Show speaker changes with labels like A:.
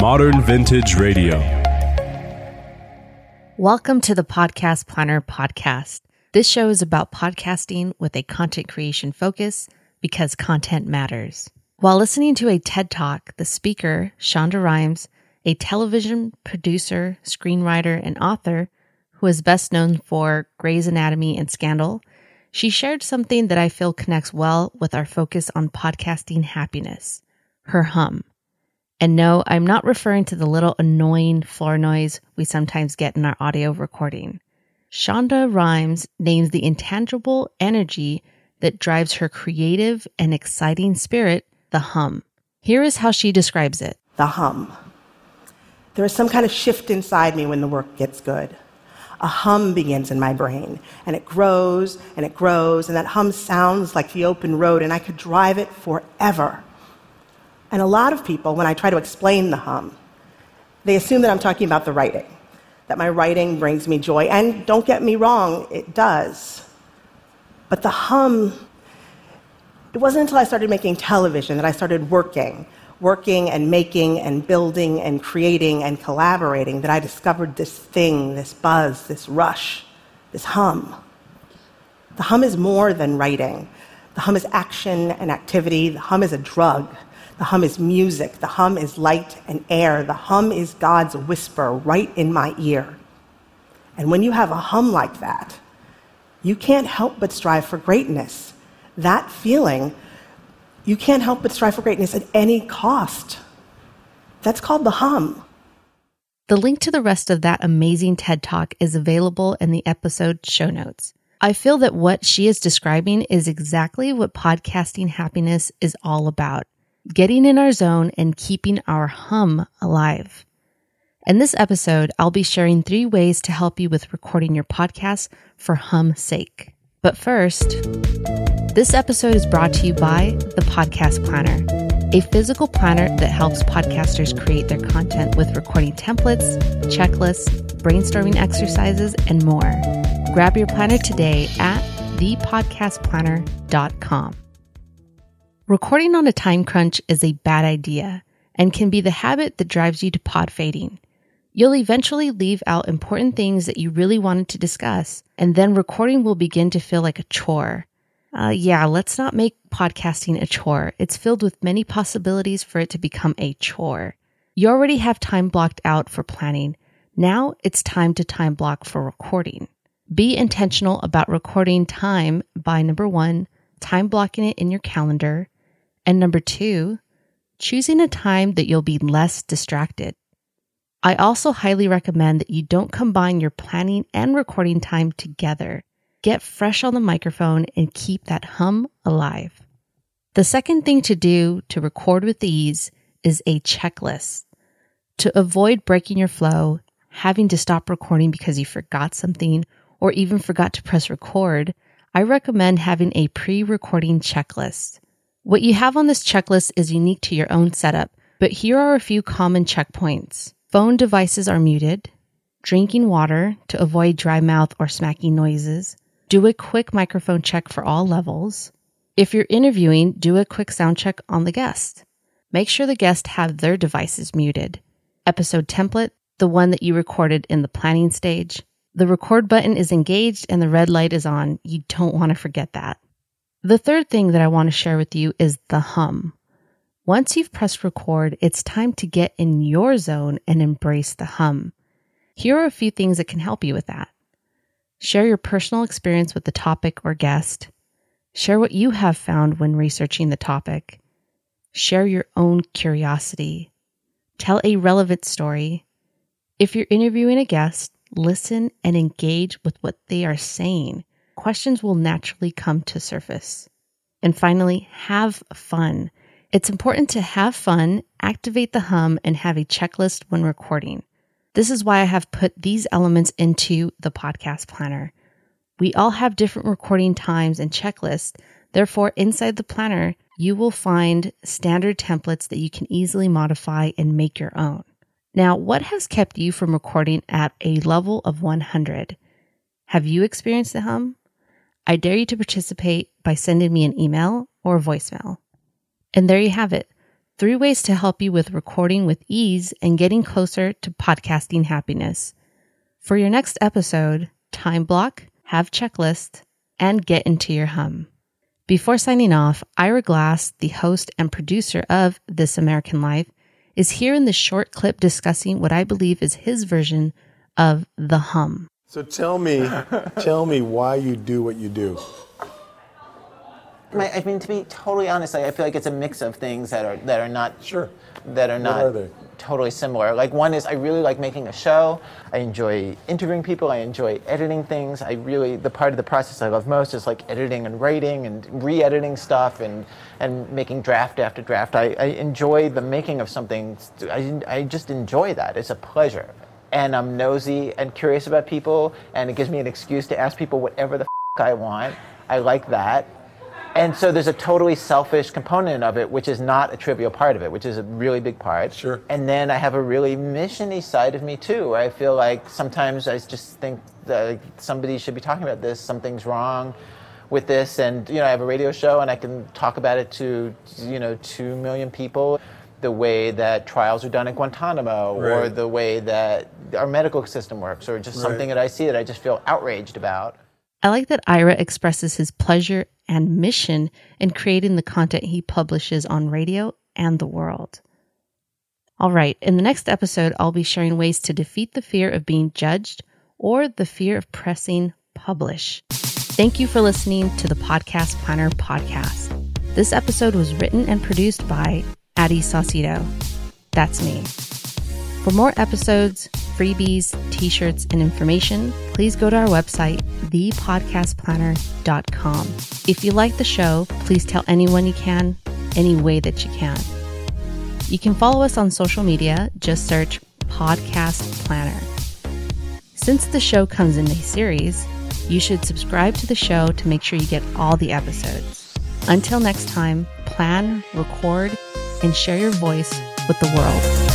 A: Modern Vintage Radio.
B: Welcome to the Podcast Planner podcast. This show is about podcasting with a content creation focus because content matters. While listening to a TED Talk, the speaker, Shonda Rhimes, a television producer, screenwriter, and author who is best known for Grey's Anatomy and Scandal, she shared something that I feel connects well with our focus on podcasting happiness her hum. And no, I'm not referring to the little annoying floor noise we sometimes get in our audio recording. Shonda Rhimes names the intangible energy that drives her creative and exciting spirit the hum. Here is how she describes it
C: the hum. There is some kind of shift inside me when the work gets good. A hum begins in my brain, and it grows and it grows, and that hum sounds like the open road, and I could drive it forever. And a lot of people, when I try to explain the hum, they assume that I'm talking about the writing, that my writing brings me joy. And don't get me wrong, it does. But the hum, it wasn't until I started making television that I started working, working and making and building and creating and collaborating that I discovered this thing, this buzz, this rush, this hum. The hum is more than writing. The hum is action and activity. The hum is a drug. The hum is music. The hum is light and air. The hum is God's whisper right in my ear. And when you have a hum like that, you can't help but strive for greatness. That feeling, you can't help but strive for greatness at any cost. That's called the hum.
B: The link to the rest of that amazing TED Talk is available in the episode show notes. I feel that what she is describing is exactly what podcasting happiness is all about getting in our zone and keeping our hum alive. In this episode, I'll be sharing three ways to help you with recording your podcast for hum's sake. But first, this episode is brought to you by the Podcast Planner, a physical planner that helps podcasters create their content with recording templates, checklists, brainstorming exercises, and more. Grab your planner today at thepodcastplanner.com. Recording on a time crunch is a bad idea and can be the habit that drives you to pod fading. You'll eventually leave out important things that you really wanted to discuss, and then recording will begin to feel like a chore. Uh, yeah, let's not make podcasting a chore. It's filled with many possibilities for it to become a chore. You already have time blocked out for planning. Now it's time to time block for recording. Be intentional about recording time by number one, time blocking it in your calendar, and number two, choosing a time that you'll be less distracted. I also highly recommend that you don't combine your planning and recording time together. Get fresh on the microphone and keep that hum alive. The second thing to do to record with ease is a checklist. To avoid breaking your flow, having to stop recording because you forgot something or even forgot to press record, I recommend having a pre recording checklist. What you have on this checklist is unique to your own setup, but here are a few common checkpoints. Phone devices are muted, drinking water to avoid dry mouth or smacking noises, do a quick microphone check for all levels. If you're interviewing, do a quick sound check on the guest. Make sure the guest have their devices muted. Episode template, the one that you recorded in the planning stage. The record button is engaged and the red light is on. You don't want to forget that. The third thing that I want to share with you is the hum. Once you've pressed record, it's time to get in your zone and embrace the hum. Here are a few things that can help you with that. Share your personal experience with the topic or guest. Share what you have found when researching the topic. Share your own curiosity. Tell a relevant story. If you're interviewing a guest, listen and engage with what they are saying questions will naturally come to surface. And finally, have fun. It's important to have fun, activate the hum, and have a checklist when recording. This is why I have put these elements into the podcast planner. We all have different recording times and checklists. Therefore, inside the planner, you will find standard templates that you can easily modify and make your own. Now, what has kept you from recording at a level of 100? Have you experienced the hum? I dare you to participate by sending me an email or voicemail. And there you have it Three ways to help you with recording with ease and getting closer to podcasting happiness. For your next episode, time block, have checklist, and get into your hum. Before signing off, Ira Glass, the host and producer of This American Life, is here in this short clip discussing what I believe is his version of the hum.
D: So tell me, tell me why you do what you do.
E: I mean, to be totally honest, I feel like it's a mix of things that are that are not
D: Sure.
E: that are not
D: are
E: totally similar. Like one is I really like making a show. I enjoy interviewing people. I enjoy editing things. I really the part of the process I love most is like editing and writing and re-editing stuff and and making draft after draft. I, I enjoy the making of something. I, I just enjoy that. It's a pleasure. And I'm nosy and curious about people, and it gives me an excuse to ask people whatever the f- I want. I like that. And so there's a totally selfish component of it, which is not a trivial part of it, which is a really big part.
D: Sure.
E: And then I have a really missiony side of me too. I feel like sometimes I just think that somebody should be talking about this. Something's wrong with this, and you know, I have a radio show, and I can talk about it to you know two million people. The way that trials are done at Guantanamo, or the way that our medical system works, or just
D: Right.
E: something that I see that I just feel outraged about.
B: I like that Ira expresses his pleasure and mission in creating the content he publishes on radio and the world. All right, in the next episode, I'll be sharing ways to defeat the fear of being judged or the fear of pressing publish. Thank you for listening to the Podcast Planner podcast. This episode was written and produced by Addie Saucedo. That's me. For more episodes, freebies, t shirts, and information, please go to our website, thepodcastplanner.com. If you like the show, please tell anyone you can, any way that you can. You can follow us on social media, just search Podcast Planner. Since the show comes in a series, you should subscribe to the show to make sure you get all the episodes. Until next time, plan, record, and share your voice with the world.